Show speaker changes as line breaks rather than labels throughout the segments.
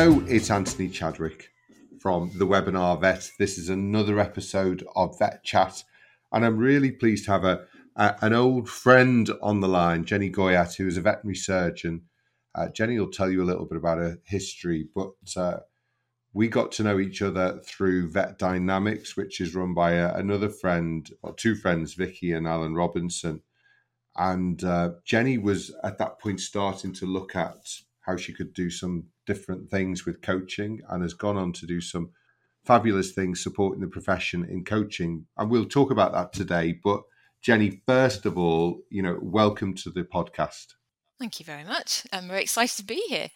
Hello, it's Anthony Chadwick from the Webinar Vet. This is another episode of Vet Chat, and I'm really pleased to have a, a an old friend on the line, Jenny Guyat, who is a veterinary surgeon. Uh, Jenny will tell you a little bit about her history, but uh, we got to know each other through Vet Dynamics, which is run by a, uh, another friend, or two friends, Vicky and Alan Robinson. And uh, Jenny was at that point starting to look at how she could do some different things with coaching and has gone on to do some fabulous things supporting the profession in coaching. And we'll talk about that today. But Jenny, first of all, you know, welcome to the podcast.
Thank you very much. I'm very excited to be here.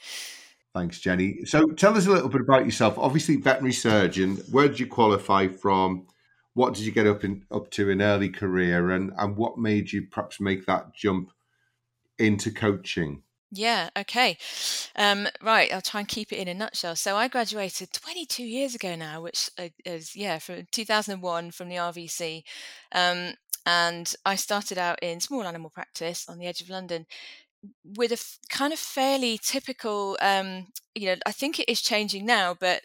Thanks, Jenny. So tell us a little bit about yourself. Obviously, veterinary surgeon. Where did you qualify from? What did you get up in, up to in early career, and and what made you perhaps make that jump into coaching?
Yeah, okay. Um, right, I'll try and keep it in a nutshell. So I graduated 22 years ago now, which uh, is, yeah, from 2001 from the RVC. Um, and I started out in small animal practice on the edge of London with a f- kind of fairly typical, um, you know, I think it is changing now, but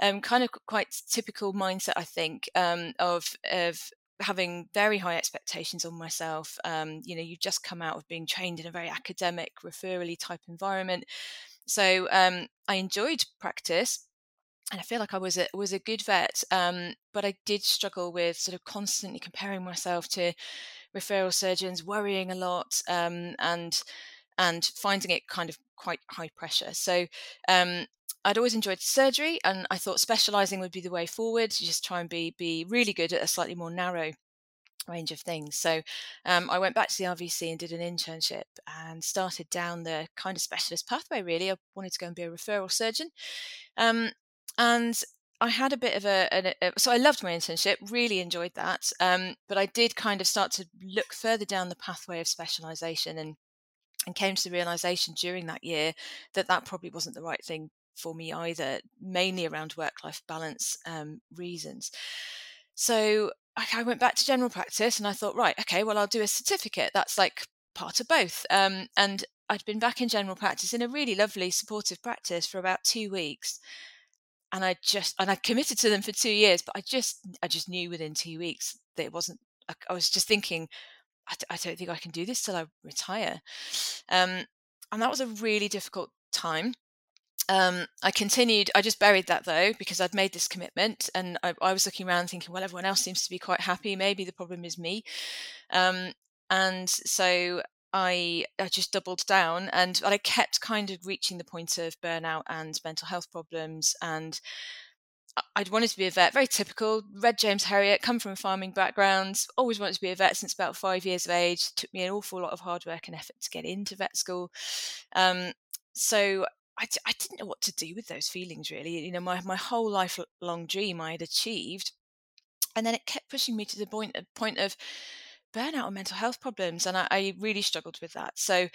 um, kind of quite typical mindset, I think, um, of of having very high expectations on myself. Um, you know, you've just come out of being trained in a very academic, referrally type environment, so um, I enjoyed practice, and I feel like I was a was a good vet, um, but I did struggle with sort of constantly comparing myself to referral surgeons, worrying a lot, um, and and finding it kind of quite high pressure. So um, I'd always enjoyed surgery, and I thought specialising would be the way forward. To just try and be be really good at a slightly more narrow range of things. So um, I went back to the RVC and did an internship and started down the kind of specialist pathway. Really, I wanted to go and be a referral surgeon, um, and I had a bit of a, a, a, so I loved my internship, really enjoyed that. Um, but I did kind of start to look further down the pathway of specialisation and and came to the realization during that year that that probably wasn't the right thing for me either, mainly around work life balance um, reasons. So I went back to general practice and I thought, right, okay, well, I'll do a certificate. That's like part of both. Um, and I'd been back in general practice in a really lovely supportive practice for about two weeks. And I just, and I committed to them for two years, but I just, I just knew within two weeks that it wasn't, I, I was just thinking, I don't think I can do this till I retire. Um, and that was a really difficult time. Um, I continued, I just buried that though, because I'd made this commitment and I, I, was looking around thinking, well, everyone else seems to be quite happy. Maybe the problem is me. Um, and so I, I just doubled down and I kept kind of reaching the point of burnout and mental health problems and I'd wanted to be a vet, very typical. Read James Herriot, come from a farming background, always wanted to be a vet since about five years of age. Took me an awful lot of hard work and effort to get into vet school. Um, so I, I didn't know what to do with those feelings, really. You know, my, my whole lifelong dream I had achieved. And then it kept pushing me to the point, point of burnout and mental health problems. And I, I really struggled with that. So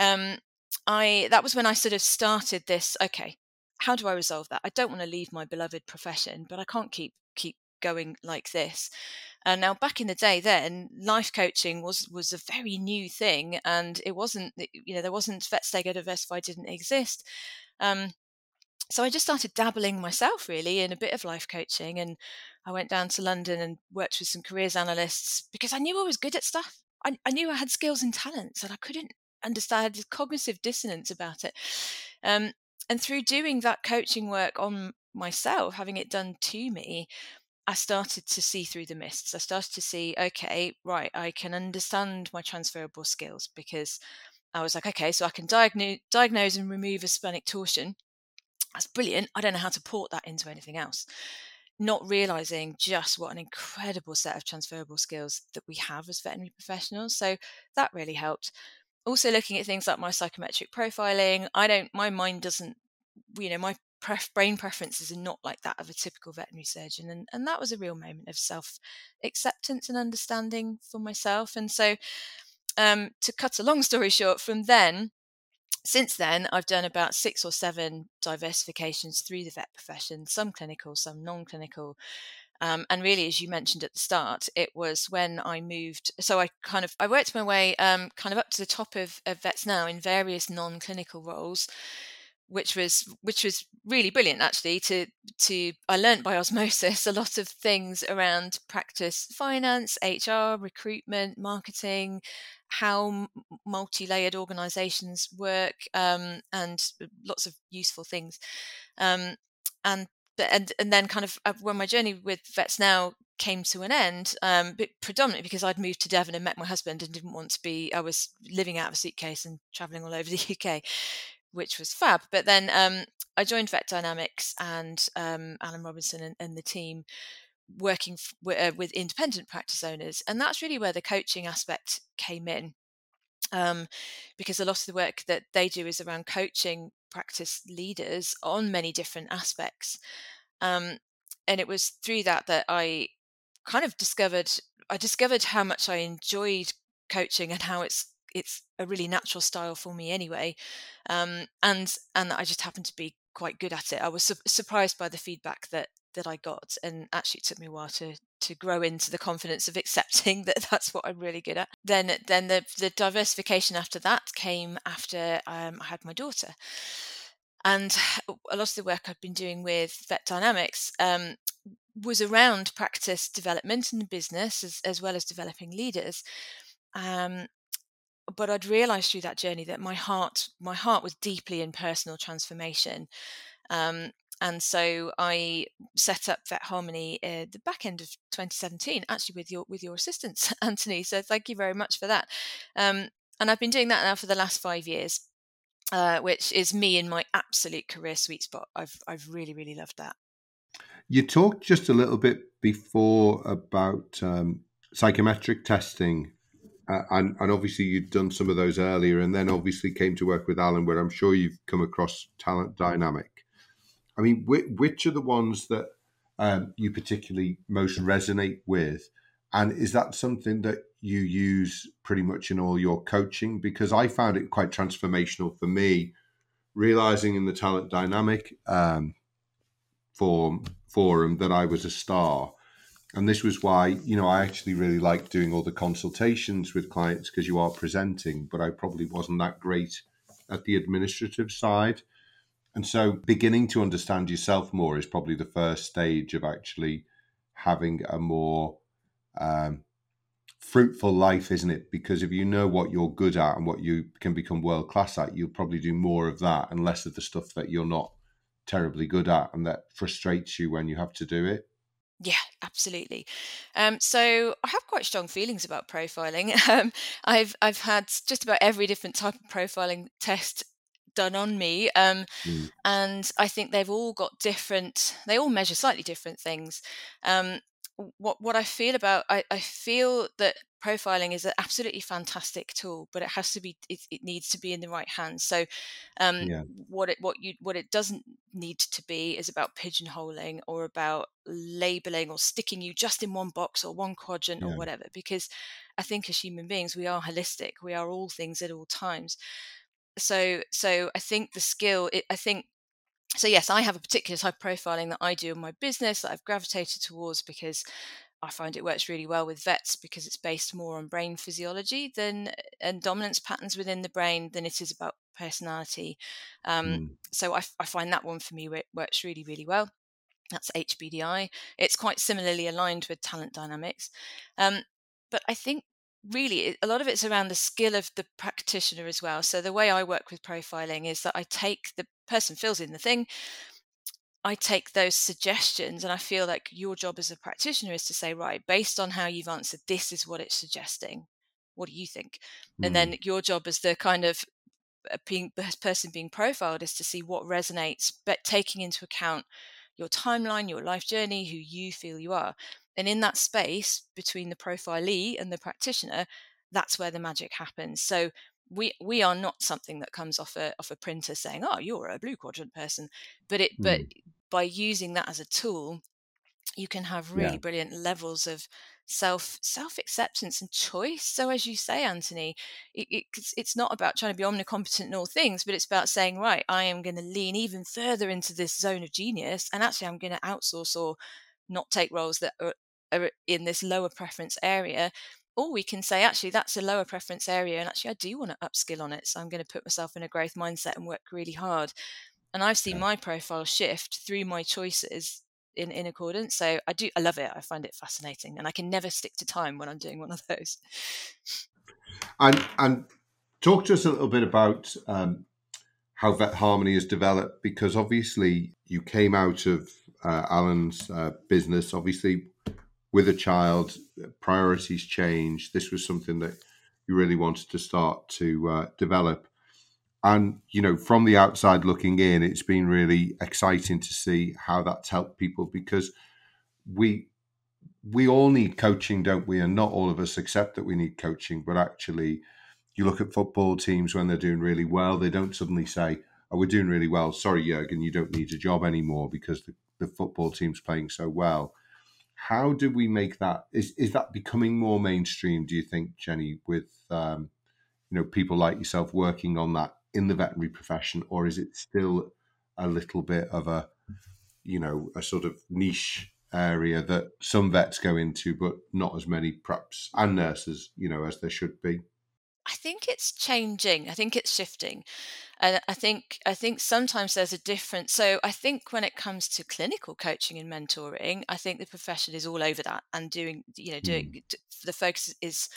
um, I that was when I sort of started this, okay, how do I resolve that? I don't want to leave my beloved profession, but I can't keep keep going like this. And now, back in the day, then life coaching was was a very new thing, and it wasn't. You know, there wasn't VetStay Diversify didn't exist. Um, so I just started dabbling myself really in a bit of life coaching, and I went down to London and worked with some careers analysts because I knew I was good at stuff. I, I knew I had skills and talents, and I couldn't understand the cognitive dissonance about it. Um, and through doing that coaching work on myself, having it done to me, I started to see through the mists. I started to see, okay, right, I can understand my transferable skills because I was like, okay, so I can diagnose, diagnose and remove a splenic torsion. That's brilliant. I don't know how to port that into anything else. Not realizing just what an incredible set of transferable skills that we have as veterinary professionals. So that really helped also looking at things like my psychometric profiling i don't my mind doesn't you know my pref- brain preferences are not like that of a typical veterinary surgeon and, and that was a real moment of self acceptance and understanding for myself and so um, to cut a long story short from then since then i've done about six or seven diversifications through the vet profession some clinical some non-clinical um, and really, as you mentioned at the start, it was when I moved. So I kind of I worked my way um, kind of up to the top of, of vets now in various non-clinical roles which was which was really brilliant actually to to I learned by osmosis a lot of things around practice finance HR recruitment marketing how multi-layered organizations work um, and lots of useful things. Um, and and and then kind of uh, when my journey with vets now came to an end um, predominantly because I'd moved to Devon and met my husband and didn't want to be I was living out of a suitcase and traveling all over the UK which was fab but then um, I joined Vet Dynamics and um, Alan Robinson and, and, the team working f- uh, with independent practice owners and that's really where the coaching aspect came in um, because a lot of the work that they do is around coaching practice leaders on many different aspects. Um, and it was through that that I kind of discovered I discovered how much I enjoyed coaching and how it's it's a really natural style for me anyway, um, and and I just happened to be quite good at it. I was su- surprised by the feedback that that I got, and actually it took me a while to to grow into the confidence of accepting that that's what I'm really good at. Then then the the diversification after that came after um, I had my daughter, and a lot of the work I've been doing with Vet Dynamics um, was around practice development and business as, as well as developing leaders. Um, but I'd realised through that journey that my heart my heart was deeply in personal transformation. Um, and so I set up Vet Harmony at the back end of 2017, actually with your with your assistance, Anthony. So thank you very much for that. Um, and I've been doing that now for the last five years, uh, which is me in my absolute career sweet spot. I've I've really really loved that.
You talked just a little bit before about um, psychometric testing uh, and, and obviously you'd done some of those earlier, and then obviously came to work with Alan, where I'm sure you've come across talent dynamic. I mean, which, which are the ones that um, you particularly most resonate with, and is that something that you use pretty much in all your coaching? Because I found it quite transformational for me, realizing in the talent dynamic um, form forum that I was a star and this was why you know i actually really liked doing all the consultations with clients because you are presenting but i probably wasn't that great at the administrative side. And so beginning to understand yourself more is probably the first stage of actually having a more um, fruitful life isn't it? Because if you know what you're good at and what you can become world class at you'll probably do more of that and less of the stuff that you're not terribly good at and that frustrates you when you have to do it
yeah, absolutely. Um, so I have quite strong feelings about profiling. Um, I've I've had just about every different type of profiling test done on me, um, mm. and I think they've all got different. They all measure slightly different things. What what I feel about I, I feel that profiling is an absolutely fantastic tool, but it has to be it, it needs to be in the right hands. So um, yeah. what it what you what it doesn't need to be is about pigeonholing or about labeling or sticking you just in one box or one quadrant yeah. or whatever. Because I think as human beings we are holistic. We are all things at all times. So so I think the skill it, I think so yes i have a particular type of profiling that i do in my business that i've gravitated towards because i find it works really well with vets because it's based more on brain physiology than and dominance patterns within the brain than it is about personality. Um, mm. so I, I, find that one for me works really really well. That's hbdi it's quite similarly aligned with talent dynamics. Um, but i think really a lot of it's around the skill of the practitioner as well. So the way i work with profiling is that i take the person fills in the thing I take those suggestions and I feel like your job as a practitioner is to say, right, based on how you've answered, this is what it's suggesting. What do you think? Mm. And then your job as the kind of uh, being, person being profiled is to see what resonates, but taking into account your timeline, your life journey, who you feel you are. And in that space between the profilee and the practitioner, that's where the magic happens. So we we are not something that comes off a off a printer saying, "Oh, you're a blue quadrant person," but it mm. but by using that as a tool, you can have really yeah. brilliant levels of self self acceptance and choice. So, as you say, Anthony, it, it, it's not about trying to be omnicompetent in all things, but it's about saying, right, I am going to lean even further into this zone of genius, and actually, I'm going to outsource or not take roles that are, are in this lower preference area or we can say actually that's a lower preference area and actually i do want to upskill on it so i'm going to put myself in a growth mindset and work really hard and I've seen my profile shift through my choices in in accordance. So I do I love it. I find it fascinating, and I can never stick to time when I'm doing one of those.
And and talk to us a little bit about um, how Vet Harmony has developed, because obviously you came out of uh, Alan's uh, business, obviously with a child, priorities change. This was something that you really wanted to start to uh, develop. And you know from the outside looking in it's been really exciting to see how that's helped people because we we all need coaching don't we? And not all of us accept that we need coaching but actually you look at football teams when they're doing really well they don't suddenly say oh we're doing really well. Sorry jurgen you don't need a job anymore because the, the football team's playing so well how do we make that is is that becoming more mainstream do you think jenny with um, you know people like yourself working on that in the veterinary profession, or is it still a little bit of a, you know, a sort of niche area that some vets go into, but not as many perhaps and nurses, you know, as there should be?
I think it's changing. I think it's shifting. And I think I think sometimes there's a difference. So I think when it comes to clinical coaching and mentoring, I think the profession is all over that and doing, you know, doing mm. the focus is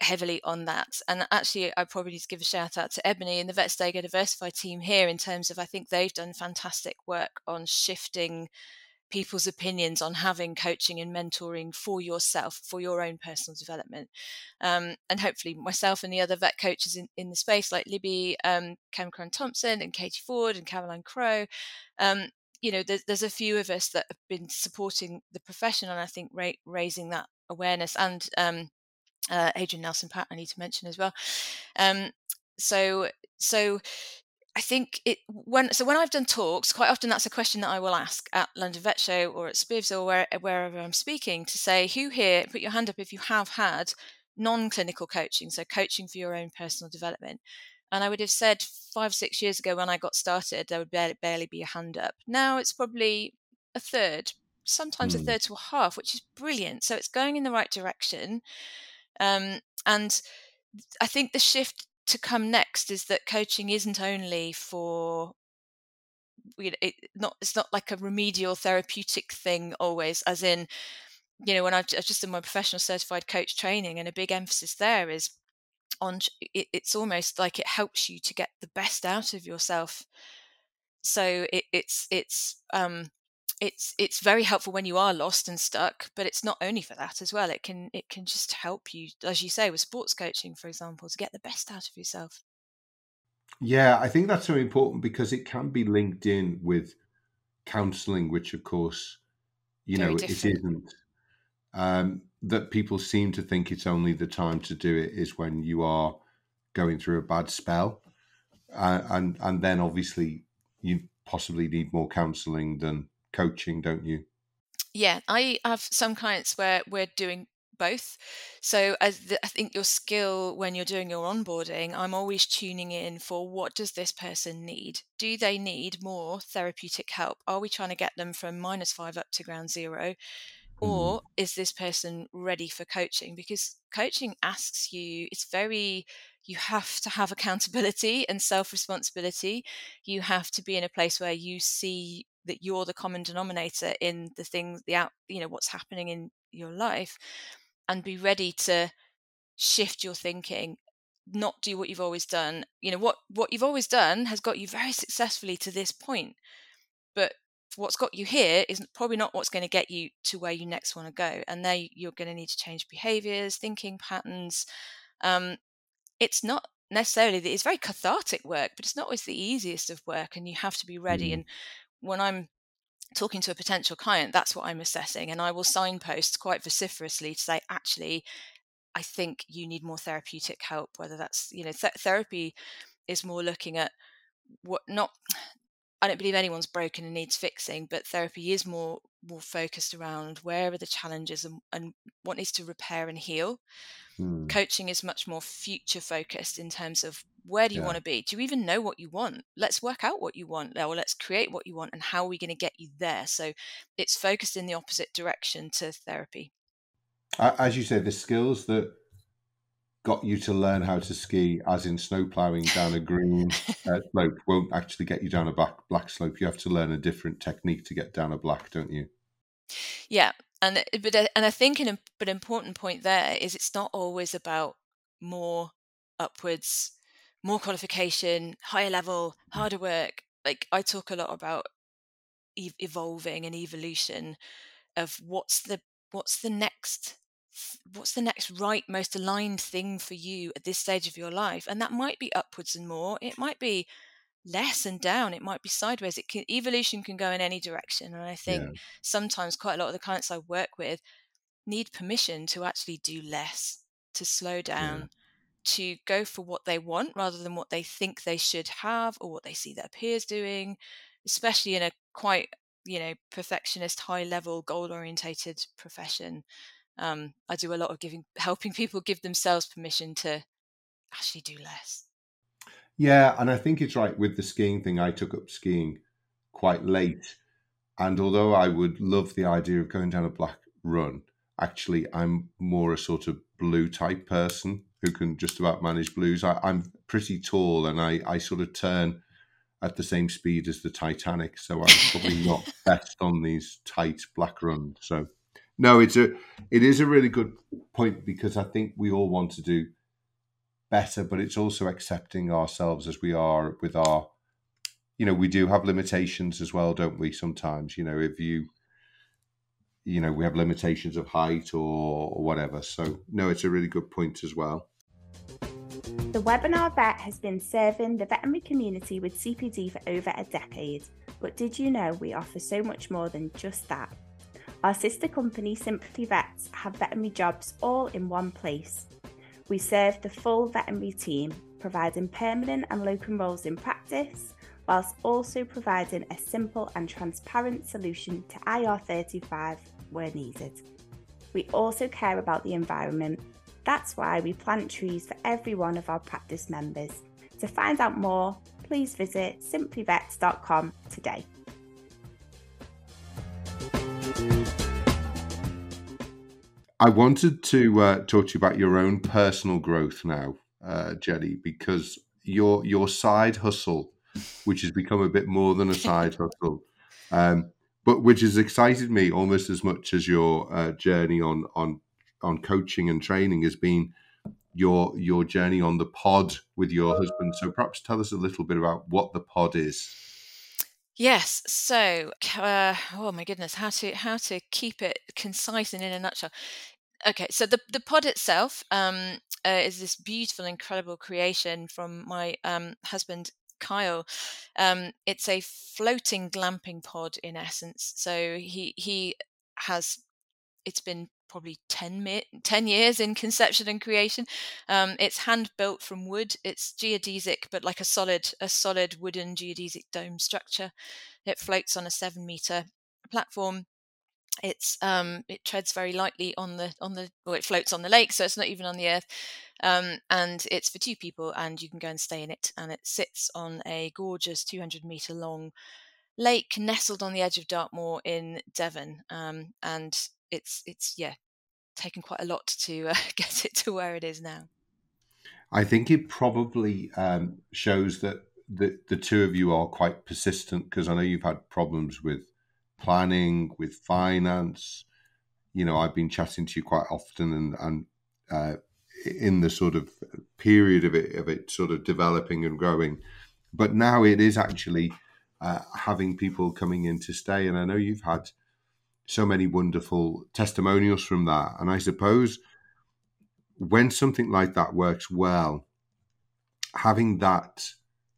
heavily on that. And actually, I probably need to give a shout out to Ebony and the Vet Go Diversify team here in terms of I think they've done fantastic work on shifting people's opinions on having coaching and mentoring for yourself for your own personal development um, and hopefully myself and the other vet coaches in, in the space like libby um, cameron thompson and katie ford and caroline crow um, you know there's, there's, a few of us that have been supporting the profession and i think ra- raising that awareness and um, uh, Adrian Nelson-Pratt I need to mention as well. Um, so so I think it when so when I've done talks, quite often that's a question that I will ask at London Vet Show or at SPVS or where, wherever I'm speaking to say, who here, put your hand up if you have had non-clinical coaching, so coaching for your own personal development. And I would have said five, six years ago when I got started, there would barely, barely be a hand up. Now it's probably a third, sometimes mm. a hmm. third to a half, which is brilliant. So it's going in the right direction. Um, and I think the shift to come next is that coaching isn't only for you know, it, not it's not like a remedial therapeutic thing always as in you know when I've, I've just done my professional certified coach training and a big emphasis there is on it, it's almost like it helps you to get the best out of yourself. So it, it's it's um it's it's very helpful when you are lost and stuck but it's not only for that as well it can it can just help you as you say with sports coaching for example to get the best out of yourself
yeah i think that's so important because it can be linked in with counseling which of course you very know different. it isn't um, that people seem to think it's only the time to do it is when you are going through a bad spell uh, and and then obviously you possibly need more counseling than coaching, don't you?
Yeah, I have some clients where we're doing both. So as the, I think your skill when you're doing your onboarding, I'm always tuning in for what does this person need? Do they need more therapeutic help? Are we trying to get them from minus five up to ground zero? Mm-hmm. Or mm. is this person ready for coaching? Because coaching asks you, it's very, you have to have accountability and self responsibility. You have to be in a place where you see that you're the common denominator in the things the out you know what's happening in your life and be ready to shift your thinking not do what you've always done you know what what you've always done has got you very successfully to this point but what's got you here is probably not what's going to get you to where you next want to go and there you're going to need to change behaviors thinking patterns um, it's not necessarily it's very cathartic work but it's not always the easiest of work and you have to be ready mm. and when I'm talking to a potential client, that's what I'm assessing. And I will signpost quite vociferously to say, actually, I think you need more therapeutic help, whether that's, you know, th- therapy is more looking at what not I don't believe anyone's broken and needs fixing, but therapy is more more focused around where are the challenges and, and what needs to repair and heal. Hmm. Coaching is much more future focused in terms of where do you yeah. want to be? Do you even know what you want? Let's work out what you want, or let's create what you want, and how are we going to get you there? So it's focused in the opposite direction to therapy.
As you say, the skills that got you to learn how to ski, as in snow plowing down a green uh, slope, won't actually get you down a black black slope. You have to learn a different technique to get down a black, don't you?
Yeah, and uh, but uh, and I think an but important point there is it's not always about more upwards, more qualification, higher level, harder work. Like I talk a lot about evolving and evolution of what's the what's the next what's the next right most aligned thing for you at this stage of your life and that might be upwards and more it might be less and down it might be sideways it can evolution can go in any direction and i think yeah. sometimes quite a lot of the clients i work with need permission to actually do less to slow down. To go for what they want rather than what they think they should have or what they see their peers doing especially in a quite you know perfectionist high level goal orientated profession. Um, i do a lot of giving helping people give themselves permission to actually do less.
Yeah and i think it's right with the skiing thing. I took up skiing quite late and although i would love the idea of going down a black run actually i'm more a sort of blue type person who can just about manage blues I, am pretty tall and I, I sort of turn at the same speed as the Titanic. So I'm probably not best on these tight black runs. So no, it's a it is a really good point because I think we all want to do better, but it's also accepting ourselves as we are with our you know, we do have limitations as well, don't we? Sometimes, you know, if you you know, we have limitations of height or, or whatever. So no, it's a really good point as well.
The Webinar Vet has been serving the veterinary community with CPD for over a decade, but did you know we offer so much more than just that? Our sister company, Simply Vets, have veterinary jobs all in one place. We serve the full veterinary team, providing permanent and locum roles in practice, whilst also providing a simple and transparent solution to IR35 where needed. We also care about the environment that's why we plant trees for every one of our practice members. To find out more, please visit simplyvets.com today.
I wanted to uh, talk to you about your own personal growth now, uh, Jenny, because your your side hustle, which has become a bit more than a side hustle, um, but which has excited me almost as much as your uh, journey on on on coaching and training has been your your journey on the pod with your husband. So perhaps tell us a little bit about what the pod is.
Yes. So, uh, oh my goodness, how to how to keep it concise and in a nutshell. Okay, so the the pod itself um, uh, is this beautiful, incredible creation from my um, husband Kyle. Um, it's a floating glamping pod in essence. So he he has it's been probably 10, mi- 10 years in conception and creation. Um, it's hand built from wood. It's geodesic, but like a solid, a solid wooden geodesic dome structure. It floats on a seven meter platform. It's um, it treads very lightly on the on the or it floats on the lake, so it's not even on the earth. Um, and it's for two people, and you can go and stay in it. And it sits on a gorgeous 200 meter long lake nestled on the edge of Dartmoor in Devon. Um, and it's it's yeah taken quite a lot to uh, get it to where it is now.
I think it probably um, shows that the the two of you are quite persistent because I know you've had problems with planning, with finance. You know, I've been chatting to you quite often, and and uh, in the sort of period of it of it sort of developing and growing, but now it is actually uh, having people coming in to stay. And I know you've had so many wonderful testimonials from that. And I suppose when something like that works well, having that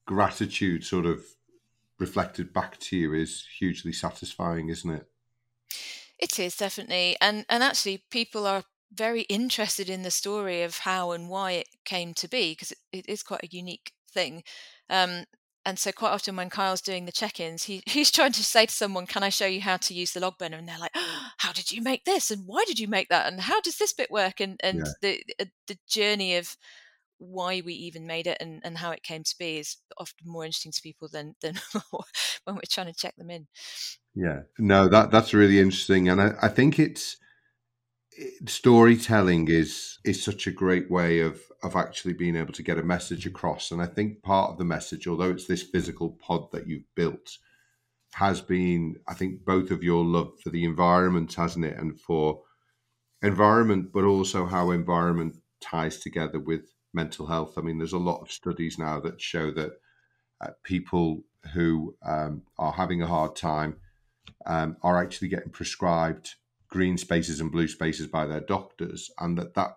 gratitude sort of reflected back to you is hugely satisfying, isn't it?
It is definitely, and and actually, people are very interested in the story of how and why it came to be because it, it is quite a unique thing. Um, and so quite often when Kyle's doing the check-ins, he he's trying to say to someone, "Can I show you how to use the log burner?" And they're like, oh, "How did you make this? And why did you make that? And how does this bit work?" And and yeah. the uh, the journey of why we even made it and, and how it came to be is often more interesting to people than than when we're trying to check them in.
Yeah, no, that that's really interesting, and I, I think it's it, storytelling is is such a great way of of actually being able to get a message across. And I think part of the message, although it's this physical pod that you've built, has been, I think, both of your love for the environment, hasn't it? And for environment, but also how environment ties together with mental health. I mean, there's a lot of studies now that show that uh, people who um, are having a hard time um, are actually getting prescribed green spaces and blue spaces by their doctors, and that that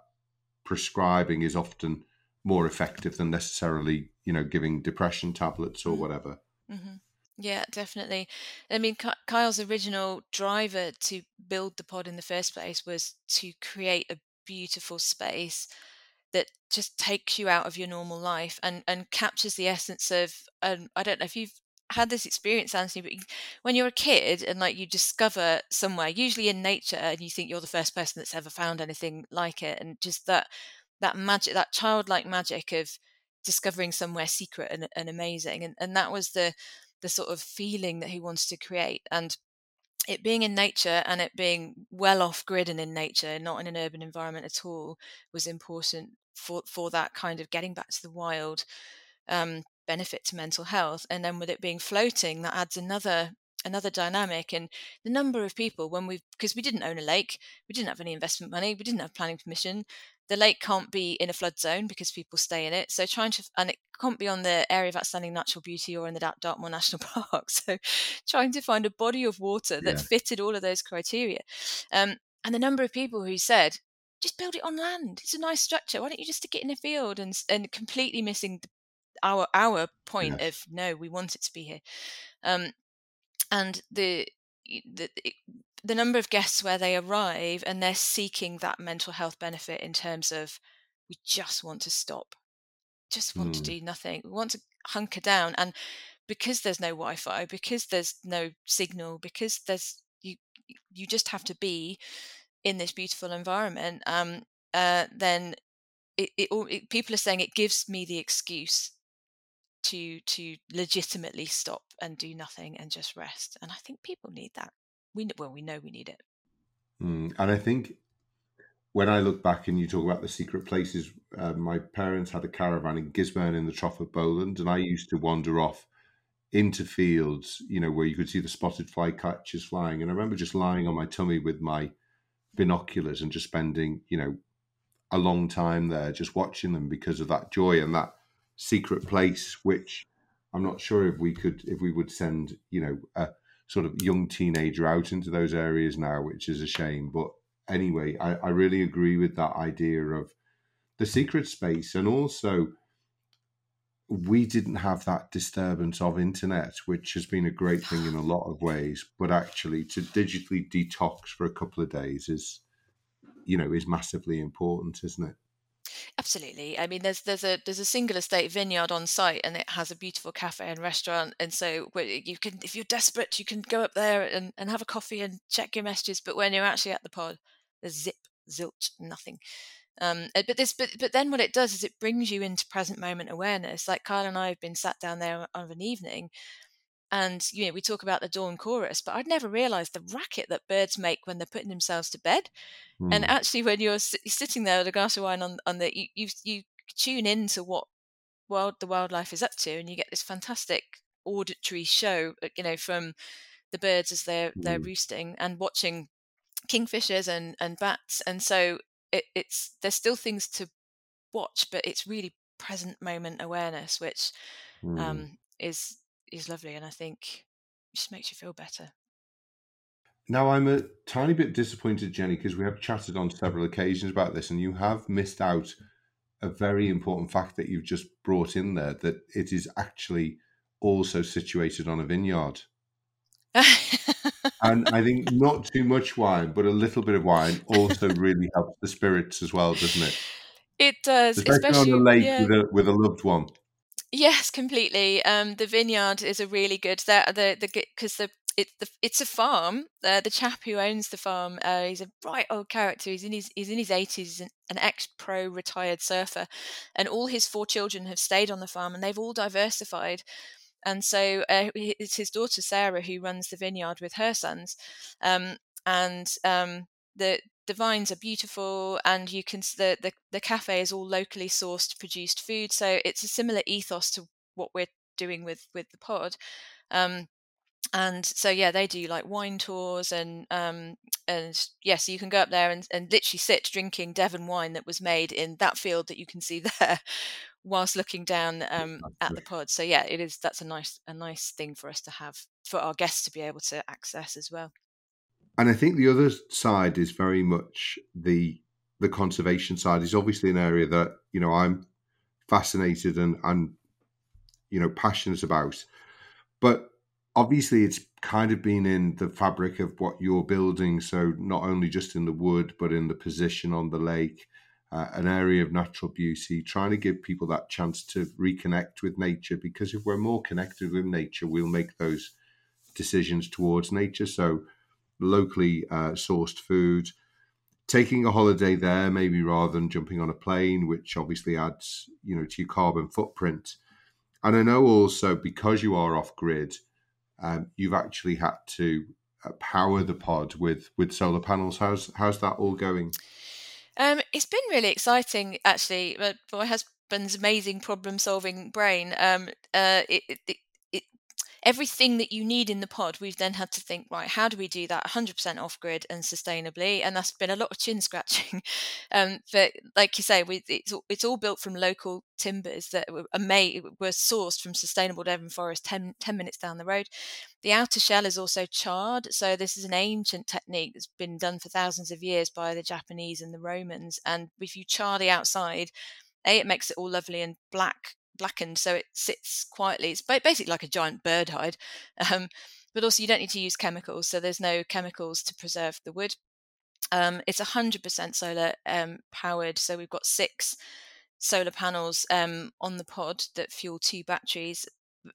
prescribing is often more effective than necessarily, you know, giving depression tablets or mm-hmm. whatever.
Mm-hmm. Yeah, definitely. I mean, Kyle's original driver to build the pod in the first place was to create a beautiful space that just takes you out of your normal life and and captures the essence of um, I don't know if you've had this experience Anthony but when you're a kid and like you discover somewhere usually in nature and you think you're the first person that's ever found anything like it and just that that magic that childlike magic of discovering somewhere secret and, and amazing and and that was the the sort of feeling that he wanted to create and it being in nature and it being well off grid and in nature, not in an urban environment at all, was important for for that kind of getting back to the wild um, benefit to mental health. And then with it being floating, that adds another another dynamic and the number of people when we because we didn't own a lake we didn't have any investment money we didn't have planning permission the lake can't be in a flood zone because people stay in it. So trying to, and it can't be on the area of outstanding natural beauty or in the Dartmoor National Park. So trying to find a body of water that yeah. fitted all of those criteria. Um, and the number of people who said, just build it on land. It's a nice structure. Why don't you just stick it in a field? And and completely missing the, our our point yes. of no, we want it to be here. Um, and the the the number of guests where they arrive and they're seeking that mental health benefit in terms of we just want to stop just want mm. to do nothing we want to hunker down and because there's no wi-fi because there's no signal because there's you you just have to be in this beautiful environment um uh then it, it, it people are saying it gives me the excuse to to legitimately stop and do nothing and just rest and i think people need that. We well we know we need it.
Mm, and i think when i look back and you talk about the secret places uh, my parents had a caravan in gisburn in the trough of bowland and i used to wander off into fields you know where you could see the spotted flycatchers flying and i remember just lying on my tummy with my binoculars and just spending you know a long time there just watching them because of that joy and that secret place which i'm not sure if we could if we would send you know a sort of young teenager out into those areas now, which is a shame. But anyway, I, I really agree with that idea of the secret space and also we didn't have that disturbance of internet, which has been a great thing in a lot of ways. But actually, to digitally detox for a couple of days is, you know, is massively important, isn't it?
Absolutely. I mean, there's there's a there's a single estate vineyard on site, and it has a beautiful cafe and restaurant. And so you can, if you're desperate, you can go up there and, and have a coffee and check your messages. But when you're actually at the pod, there's zip, zilch, nothing. Um, uh, but this, but but then what it does is it brings you into present moment awareness. Like Kyle and I have been sat down there of an evening, and you know we talk about the dawn chorus but i'd never realized the racket that birds make when they're putting themselves to bed mm. and hmm. actually when you're sitting there with a glass of wine on on the you you, you tune into what wild the wildlife is up to and you get this fantastic auditory show uh, you know from the birds as they're mm. they're hmm. roosting and watching kingfishers and and bats and so it, it's there's still things to watch but it's really present moment awareness which mm. um is is lovely, and I think it just makes you feel better.
Now, I'm a tiny bit disappointed, Jenny, because we have chatted on several occasions about this, and you have missed out a very important fact that you've just brought in there that it is actually also situated on a vineyard. and I think not too much wine, but a little bit of wine also really helps the spirits as well, doesn't it?
It does,
especially, especially on a lake yeah. with, a, with a loved one.
Yes, completely. Um, the vineyard is a really good. The the because the it, the, it's a farm. Uh, the chap who owns the farm, uh, he's a bright old character. He's in his he's in his eighties, an, an ex pro retired surfer, and all his four children have stayed on the farm, and they've all diversified. And so uh, it's his daughter Sarah who runs the vineyard with her sons, um, and um, the the vines are beautiful and you can the, the the cafe is all locally sourced produced food so it's a similar ethos to what we're doing with with the pod. Um, and so yeah they do like wine tours and um and yes yeah, so you can go up there and, and literally sit drinking devon wine that was made in that field that you can see there whilst looking down um, at the pod. So yeah it is that's a nice a nice thing for us to have for our guests to be able to access as well
and i think the other side is very much the the conservation side is obviously an area that you know i'm fascinated and and you know passionate about. But obviously it's kind of been in the fabric of what you're building. So not only just in the wood but in the position on the lake uh, an area of natural beauty trying to give people that chance to reconnect with nature. Because if we're more connected with nature we'll make those decisions towards nature. So locally uh, sourced food taking a holiday there maybe rather than jumping on a plane which obviously adds you know to your carbon footprint and i know also because you are off grid um, you've actually had to uh, power the pod with with solar panels. How's how's that all going?
Um, it's been really exciting, actually. but My husband's amazing problem solving brain. Um, uh, it, it, everything that you need in the pod, we've then had to think, right, how do we do that 100% off grid and sustainably? And that's been a lot of chin scratching. um, but like you say, we, it's, it's all built from local timbers that were, made, were sourced from sustainable Devon forest 10, 10 minutes down the road. The outer shell is also charred. So this is an ancient technique that's been done for thousands of years by the Japanese and the Romans. And if you char the outside, a, it makes it all lovely and black blackened so it sits quietly. It's basically like a giant bird hide. Um, but also, you don't need to use chemicals, so there's no chemicals to preserve the wood. Um, it's 100% solar um, powered, so we've got six solar panels um, on the pod that fuel two batteries.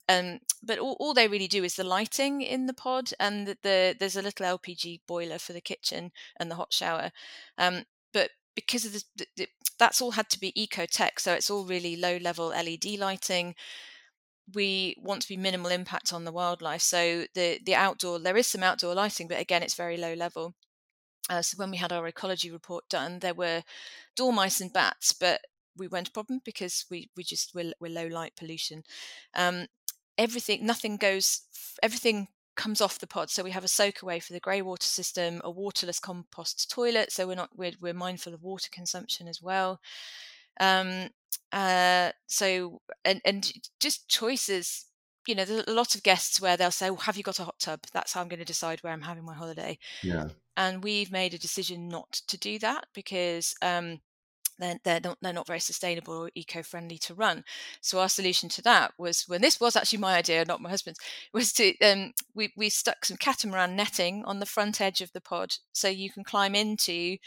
Um, but all, all, they really do is the lighting in the pod, and the, the, there's a little LPG boiler for the kitchen and the hot shower. Um, but because of the, the, that's all had to be eco tech so it's all really low level led lighting. We want to be minimal impact on the wildlife so the the outdoor there is some outdoor lighting but again it's very low level uh, so when we had our ecology report done there were dormice and bats but we weren't a problem because we we just we're, we're low light pollution. Um, everything nothing goes everything comes off the pod. So we have a soak away for the grey water system, a waterless compost toilet. So we're not we're, we're mindful of water consumption as well. Um, uh, so and and just choices. You know, there's a lot of guests where they'll say, well, "Have you got a hot tub?" That's how I'm going to decide where I'm having my holiday.
Yeah.
And we've made a decision not to do that because um, they're, they're not they're not very sustainable or eco-friendly to run. So our solution to that was when this was actually my idea not my husband's was to um, we, we stuck some catamaran netting on the front edge of the pod. So you can climb into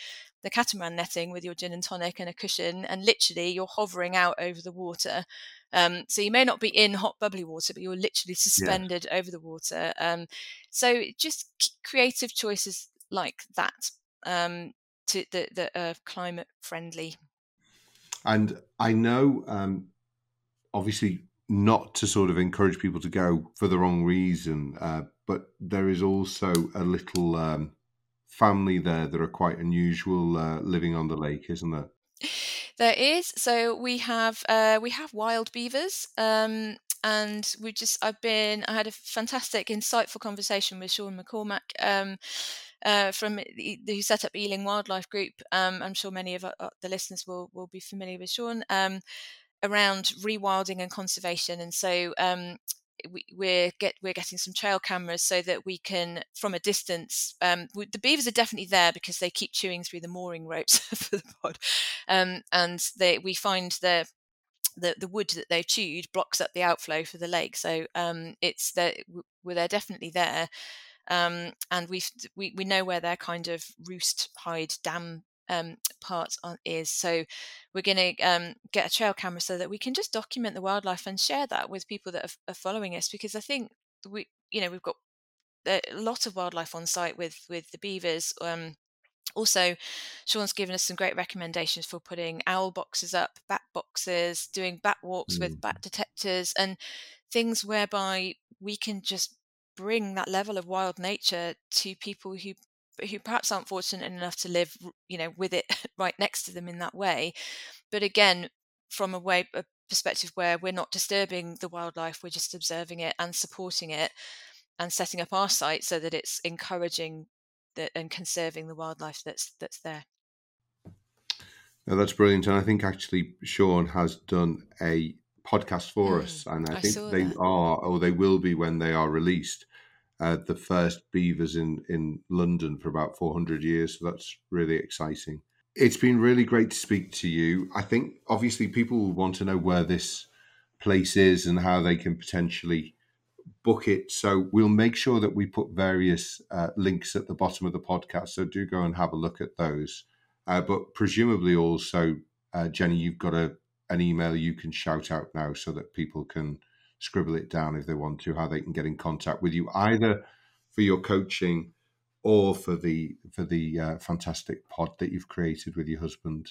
the catamaran netting with your gin and tonic and a cushion and literally you're hovering out over the water. Um, so you may not be in hot bubbly water but you're literally suspended yeah. over the water. Um, so just creative choices like that. Um, to that that are climate friendly.
And I know, um, obviously, not to sort of encourage people to go for the wrong reason, uh, but there is also a little um, family there that are quite unusual uh, living on the lake, isn't there?
There is. So we have uh, we have wild beavers. Um, and we just I've been I had a fantastic insightful conversation with Sean McCormack um, uh, from who set up Ealing Wildlife Group. Um, I'm sure many of uh, the listeners will will be familiar with Sean um, around rewilding and conservation, and so. Um, we, we're get we're getting some trail cameras so that we can from a distance. Um, we, the beavers are definitely there because they keep chewing through the mooring ropes for the pod, um, and they we find the the, the wood that they've chewed blocks up the outflow for the lake. So um, it's that we're they're definitely there um, and we we we know where their kind of roost hide dam um, part on, is. So we're going to um, get a trail camera so that we can just document the wildlife and share that with people that are, are following us because I think we you know we've got a lot of wildlife on site with with the beavers. Um, also, Sean's given us some great recommendations for putting owl boxes up, bat boxes, doing bat walks mm. with bat detectors, and things whereby we can just bring that level of wild nature to people who who perhaps aren't fortunate enough to live, you know, with it right next to them in that way. But again, from a way a perspective where we're not disturbing the wildlife, we're just observing it and supporting it and setting up our site so that it's encouraging that and conserving the wildlife that's that's there.
No, that's brilliant, and I think actually Sean has done a podcast for mm, us, and I, I think they that. are, or they will be when they are released. Uh, the first beavers in in London for about 400 years, so that's really exciting. It's been really great to speak to you. I think obviously people will want to know where this place is and how they can potentially book it. So we'll make sure that we put various uh, links at the bottom of the podcast. So do go and have a look at those. Uh, but presumably also, uh, Jenny, you've got a an email you can shout out now so that people can scribble it down if they want to, how they can get in contact with you, either for your coaching or for the for the uh, fantastic pod that you've created with your husband.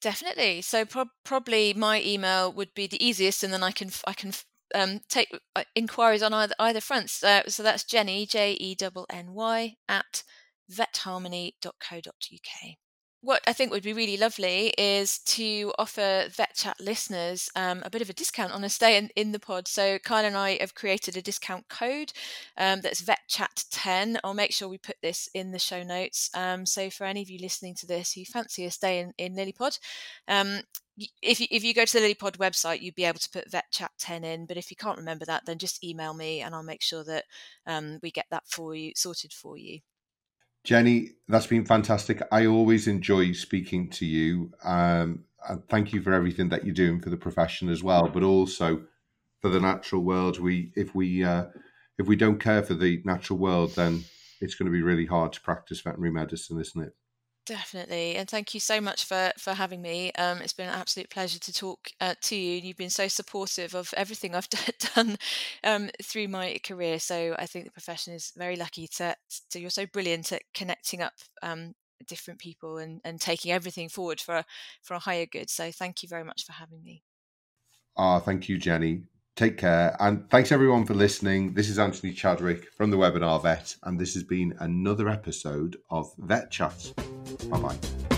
Definitely. So pro- probably my email would be the easiest, and then I can I can um, take uh, inquiries on either either fronts. Uh, so that's Jenny J E N N Y at vetharmony.co.uk what I think would be really lovely is to offer Vet Chat listeners um, a bit of a discount on a stay in, in, the pod. So Kyle and I have created a discount code um, that's Vet Chat 10. I'll make sure we put this in the show notes. Um, so for any of you listening to this who fancy a stay in, in Lilypod, um, if you, if you go to the Lilypod website, you'd be able to put Vet Chat 10 in. But if you can't remember that, then just email me and I'll make sure that um, we get that for you, sorted for you.
Jenny, that's been fantastic. I always enjoy speaking to you. Um, and thank you for everything that you're doing for the profession as well, but also for the natural world. We, if we, uh, if we don't care for the natural world, then it's going to be really hard to practice veterinary medicine, isn't it?
Definitely, and thank you so much for for having me. Um, it's been an absolute pleasure to talk uh, to you. And you've been so supportive of everything I've done um, through my career. So I think the profession is very lucky to. to you're so brilliant at connecting up um, different people and and taking everything forward for for a higher good. So thank you very much for having me.
Ah, thank you, Jenny. Take care. And thanks everyone for listening. This is Anthony Chadwick from the Webinar Vet, and this has been another episode of Vet Chat. Bye bye.